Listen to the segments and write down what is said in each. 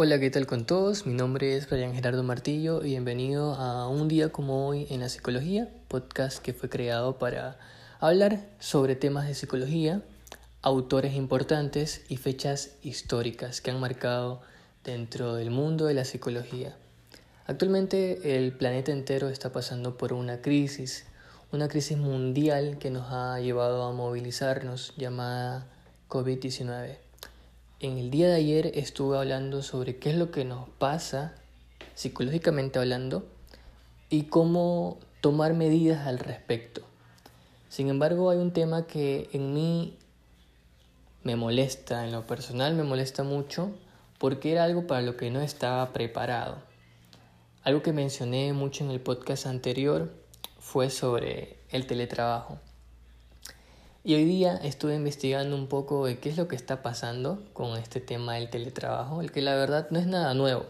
Hola, ¿qué tal con todos? Mi nombre es Brian Gerardo Martillo y bienvenido a Un día como hoy en la psicología, podcast que fue creado para hablar sobre temas de psicología, autores importantes y fechas históricas que han marcado dentro del mundo de la psicología. Actualmente el planeta entero está pasando por una crisis, una crisis mundial que nos ha llevado a movilizarnos llamada COVID-19. En el día de ayer estuve hablando sobre qué es lo que nos pasa psicológicamente hablando y cómo tomar medidas al respecto. Sin embargo, hay un tema que en mí me molesta, en lo personal me molesta mucho, porque era algo para lo que no estaba preparado. Algo que mencioné mucho en el podcast anterior fue sobre el teletrabajo. Y hoy día estuve investigando un poco de qué es lo que está pasando con este tema del teletrabajo, el que la verdad no es nada nuevo.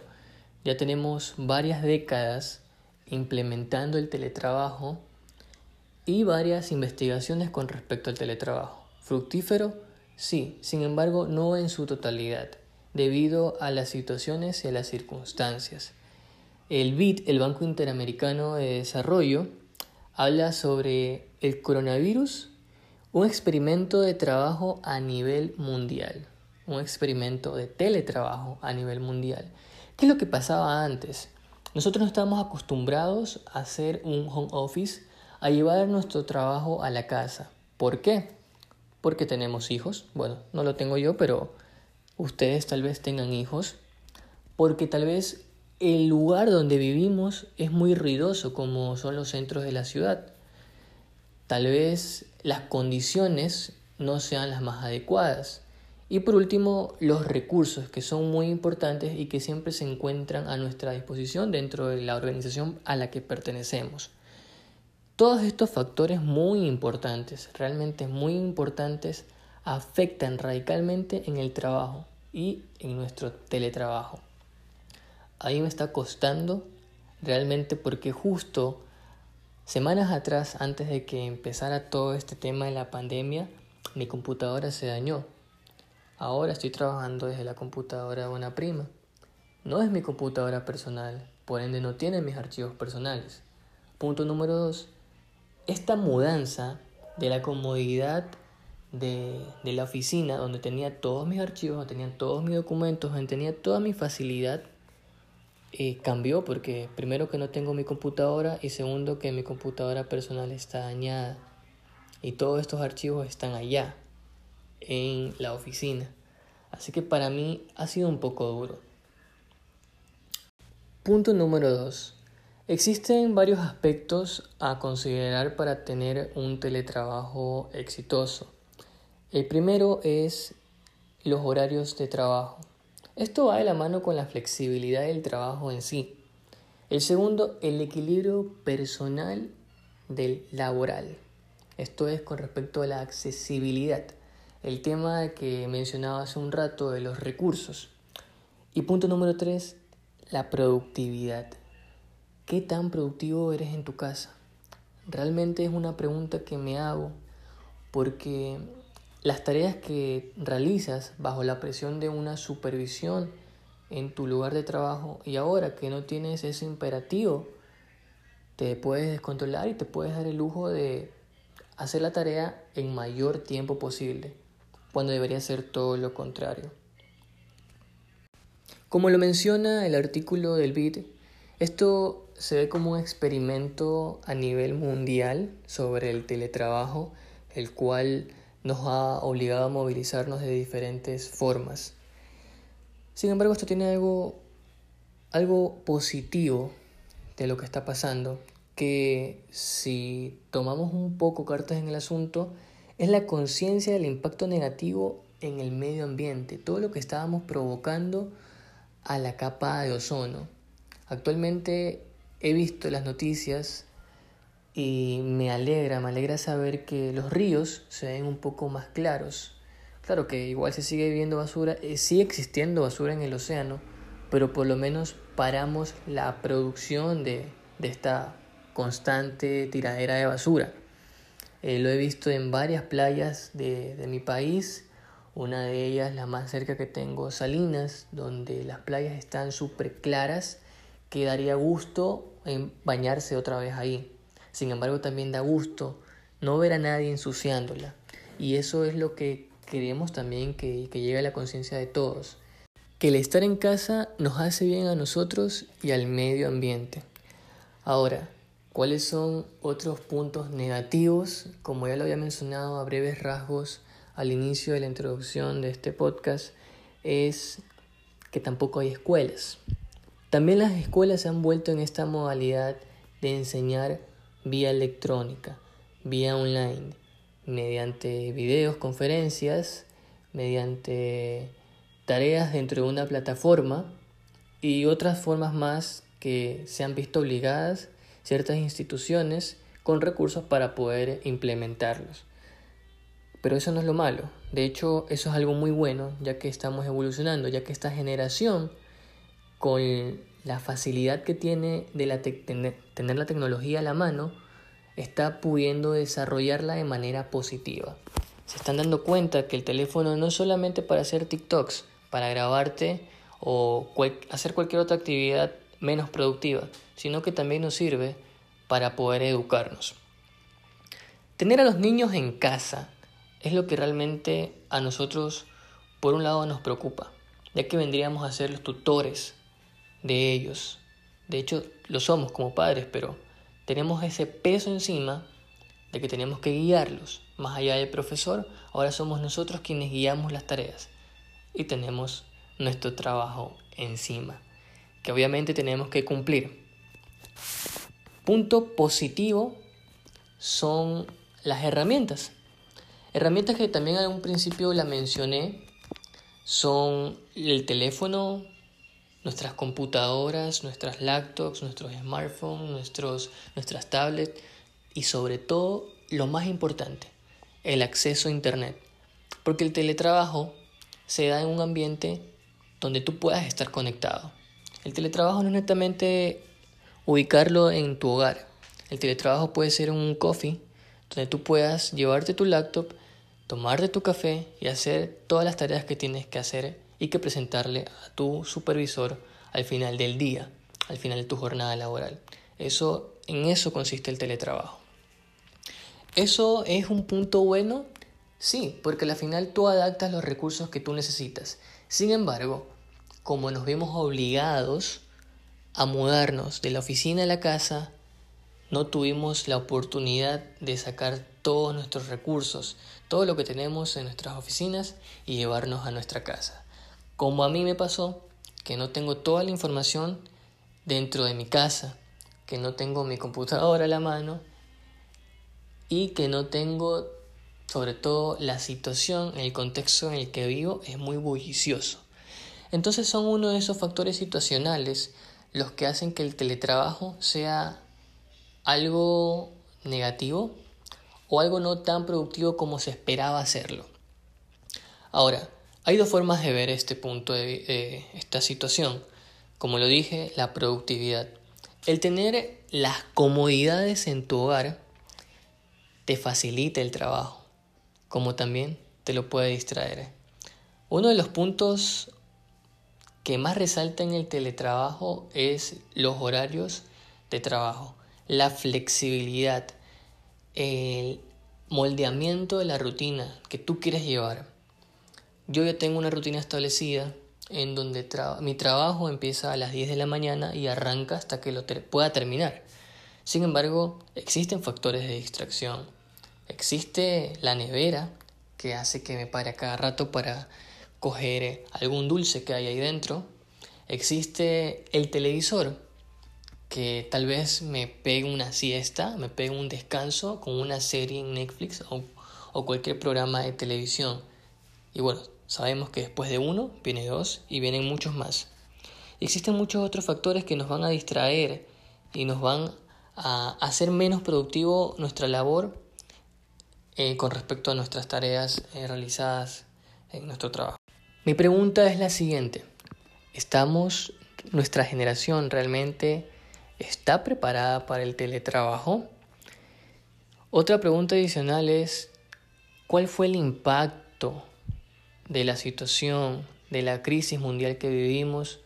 Ya tenemos varias décadas implementando el teletrabajo y varias investigaciones con respecto al teletrabajo. ¿Fructífero? Sí, sin embargo no en su totalidad, debido a las situaciones y a las circunstancias. El BID, el Banco Interamericano de Desarrollo, habla sobre el coronavirus un experimento de trabajo a nivel mundial, un experimento de teletrabajo a nivel mundial. ¿Qué es lo que pasaba antes? Nosotros no estábamos acostumbrados a hacer un home office, a llevar nuestro trabajo a la casa. ¿Por qué? Porque tenemos hijos. Bueno, no lo tengo yo, pero ustedes tal vez tengan hijos. Porque tal vez el lugar donde vivimos es muy ruidoso, como son los centros de la ciudad. Tal vez las condiciones no sean las más adecuadas. Y por último, los recursos que son muy importantes y que siempre se encuentran a nuestra disposición dentro de la organización a la que pertenecemos. Todos estos factores muy importantes, realmente muy importantes, afectan radicalmente en el trabajo y en nuestro teletrabajo. Ahí me está costando realmente porque justo Semanas atrás, antes de que empezara todo este tema de la pandemia, mi computadora se dañó. Ahora estoy trabajando desde la computadora de una prima. No es mi computadora personal, por ende no tiene mis archivos personales. Punto número dos. Esta mudanza de la comodidad de, de la oficina, donde tenía todos mis archivos, donde tenía todos mis documentos, donde tenía toda mi facilidad, eh, cambió porque primero que no tengo mi computadora y segundo que mi computadora personal está dañada y todos estos archivos están allá en la oficina. Así que para mí ha sido un poco duro. Punto número 2. Existen varios aspectos a considerar para tener un teletrabajo exitoso. El primero es los horarios de trabajo. Esto va de la mano con la flexibilidad del trabajo en sí. El segundo, el equilibrio personal del laboral. Esto es con respecto a la accesibilidad. El tema que mencionaba hace un rato de los recursos. Y punto número tres, la productividad. ¿Qué tan productivo eres en tu casa? Realmente es una pregunta que me hago porque las tareas que realizas bajo la presión de una supervisión en tu lugar de trabajo y ahora que no tienes ese imperativo, te puedes descontrolar y te puedes dar el lujo de hacer la tarea en mayor tiempo posible, cuando debería ser todo lo contrario. Como lo menciona el artículo del BID, esto se ve como un experimento a nivel mundial sobre el teletrabajo, el cual nos ha obligado a movilizarnos de diferentes formas. Sin embargo, esto tiene algo, algo positivo de lo que está pasando, que si tomamos un poco cartas en el asunto, es la conciencia del impacto negativo en el medio ambiente, todo lo que estábamos provocando a la capa de ozono. Actualmente he visto las noticias y me alegra, me alegra saber que los ríos se ven un poco más claros. Claro que igual se sigue viendo basura, eh, sigue existiendo basura en el océano, pero por lo menos paramos la producción de, de esta constante tiradera de basura. Eh, lo he visto en varias playas de, de mi país Una de ellas, la más cerca que tengo, Salinas, donde las playas están súper claras, que daría gusto en bañarse otra vez ahí. Sin embargo, también da gusto no ver a nadie ensuciándola. Y eso es lo que queremos también que, que llegue a la conciencia de todos. Que el estar en casa nos hace bien a nosotros y al medio ambiente. Ahora, ¿cuáles son otros puntos negativos? Como ya lo había mencionado a breves rasgos al inicio de la introducción de este podcast, es que tampoco hay escuelas. También las escuelas se han vuelto en esta modalidad de enseñar vía electrónica, vía online, mediante videos, conferencias, mediante tareas dentro de una plataforma y otras formas más que se han visto obligadas ciertas instituciones con recursos para poder implementarlos. Pero eso no es lo malo, de hecho eso es algo muy bueno ya que estamos evolucionando, ya que esta generación con la facilidad que tiene de tener la tecnología a la mano, está pudiendo desarrollarla de manera positiva. Se están dando cuenta que el teléfono no es solamente para hacer TikToks, para grabarte o hacer cualquier otra actividad menos productiva, sino que también nos sirve para poder educarnos. Tener a los niños en casa es lo que realmente a nosotros, por un lado, nos preocupa, ya que vendríamos a ser los tutores de ellos. De hecho, lo somos como padres, pero tenemos ese peso encima de que tenemos que guiarlos. Más allá del profesor, ahora somos nosotros quienes guiamos las tareas y tenemos nuestro trabajo encima, que obviamente tenemos que cumplir. Punto positivo son las herramientas. Herramientas que también en un principio la mencioné son el teléfono, nuestras computadoras, nuestras laptops, nuestros smartphones, nuestros, nuestras tablets y sobre todo, lo más importante, el acceso a Internet. Porque el teletrabajo se da en un ambiente donde tú puedas estar conectado. El teletrabajo no es netamente ubicarlo en tu hogar. El teletrabajo puede ser un coffee donde tú puedas llevarte tu laptop, tomarte tu café y hacer todas las tareas que tienes que hacer y que presentarle a tu supervisor al final del día, al final de tu jornada laboral. Eso, en eso consiste el teletrabajo. ¿Eso es un punto bueno? Sí, porque al final tú adaptas los recursos que tú necesitas. Sin embargo, como nos vemos obligados a mudarnos de la oficina a la casa, no tuvimos la oportunidad de sacar todos nuestros recursos, todo lo que tenemos en nuestras oficinas y llevarnos a nuestra casa. Como a mí me pasó, que no tengo toda la información dentro de mi casa, que no tengo mi computadora a la mano y que no tengo sobre todo la situación, el contexto en el que vivo es muy bullicioso. Entonces son uno de esos factores situacionales los que hacen que el teletrabajo sea algo negativo o algo no tan productivo como se esperaba hacerlo. Ahora, hay dos formas de ver este punto de esta situación. Como lo dije, la productividad. El tener las comodidades en tu hogar te facilita el trabajo, como también te lo puede distraer. Uno de los puntos que más resalta en el teletrabajo es los horarios de trabajo, la flexibilidad, el moldeamiento de la rutina que tú quieres llevar. Yo ya tengo una rutina establecida en donde mi trabajo empieza a las 10 de la mañana y arranca hasta que lo pueda terminar. Sin embargo, existen factores de distracción. Existe la nevera que hace que me pare cada rato para coger algún dulce que hay ahí dentro. Existe el televisor que tal vez me pegue una siesta, me pegue un descanso con una serie en Netflix o cualquier programa de televisión. Y bueno, Sabemos que después de uno viene dos y vienen muchos más. Existen muchos otros factores que nos van a distraer y nos van a hacer menos productivo nuestra labor eh, con respecto a nuestras tareas eh, realizadas en nuestro trabajo. Mi pregunta es la siguiente. ¿Estamos, nuestra generación realmente está preparada para el teletrabajo? Otra pregunta adicional es, ¿cuál fue el impacto de la situación de la crisis mundial que vivimos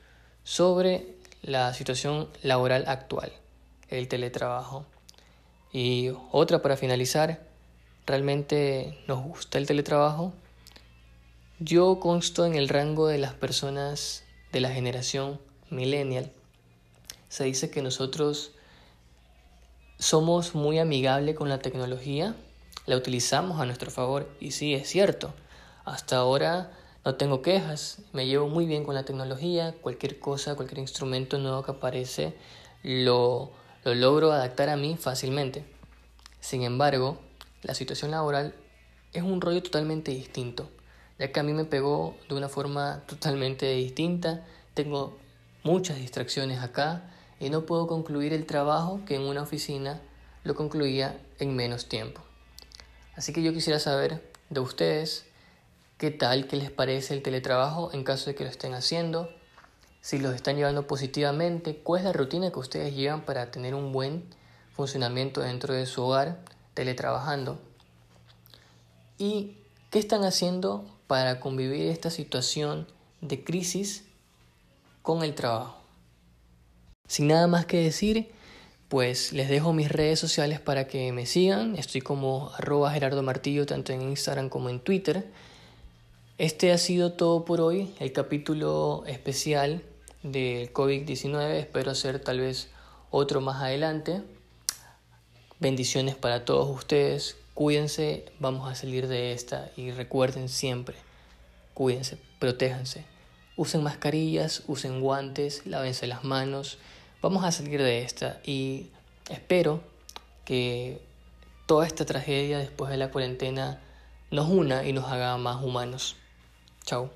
sobre la situación laboral actual, el teletrabajo. Y otra para finalizar, ¿realmente nos gusta el teletrabajo? Yo consto en el rango de las personas de la generación millennial. Se dice que nosotros somos muy amigables con la tecnología, la utilizamos a nuestro favor y sí, es cierto. Hasta ahora no tengo quejas, me llevo muy bien con la tecnología, cualquier cosa, cualquier instrumento nuevo que aparece lo, lo logro adaptar a mí fácilmente. Sin embargo, la situación laboral es un rollo totalmente distinto, ya que a mí me pegó de una forma totalmente distinta, tengo muchas distracciones acá, y no puedo concluir el trabajo que en una oficina lo concluía en menos tiempo. Así que yo quisiera saber de ustedes qué tal, qué les parece el teletrabajo en caso de que lo estén haciendo, si los están llevando positivamente, cuál es la rutina que ustedes llevan para tener un buen funcionamiento dentro de su hogar teletrabajando y qué están haciendo para convivir esta situación de crisis con el trabajo. Sin nada más que decir, pues les dejo mis redes sociales para que me sigan. Estoy como arroba Gerardo Martillo tanto en Instagram como en Twitter. Este ha sido todo por hoy, el capítulo especial del COVID-19. Espero hacer tal vez otro más adelante. Bendiciones para todos ustedes. Cuídense, vamos a salir de esta y recuerden siempre, cuídense, protéjanse. Usen mascarillas, usen guantes, lávense las manos. Vamos a salir de esta y espero que toda esta tragedia después de la cuarentena nos una y nos haga más humanos. 早。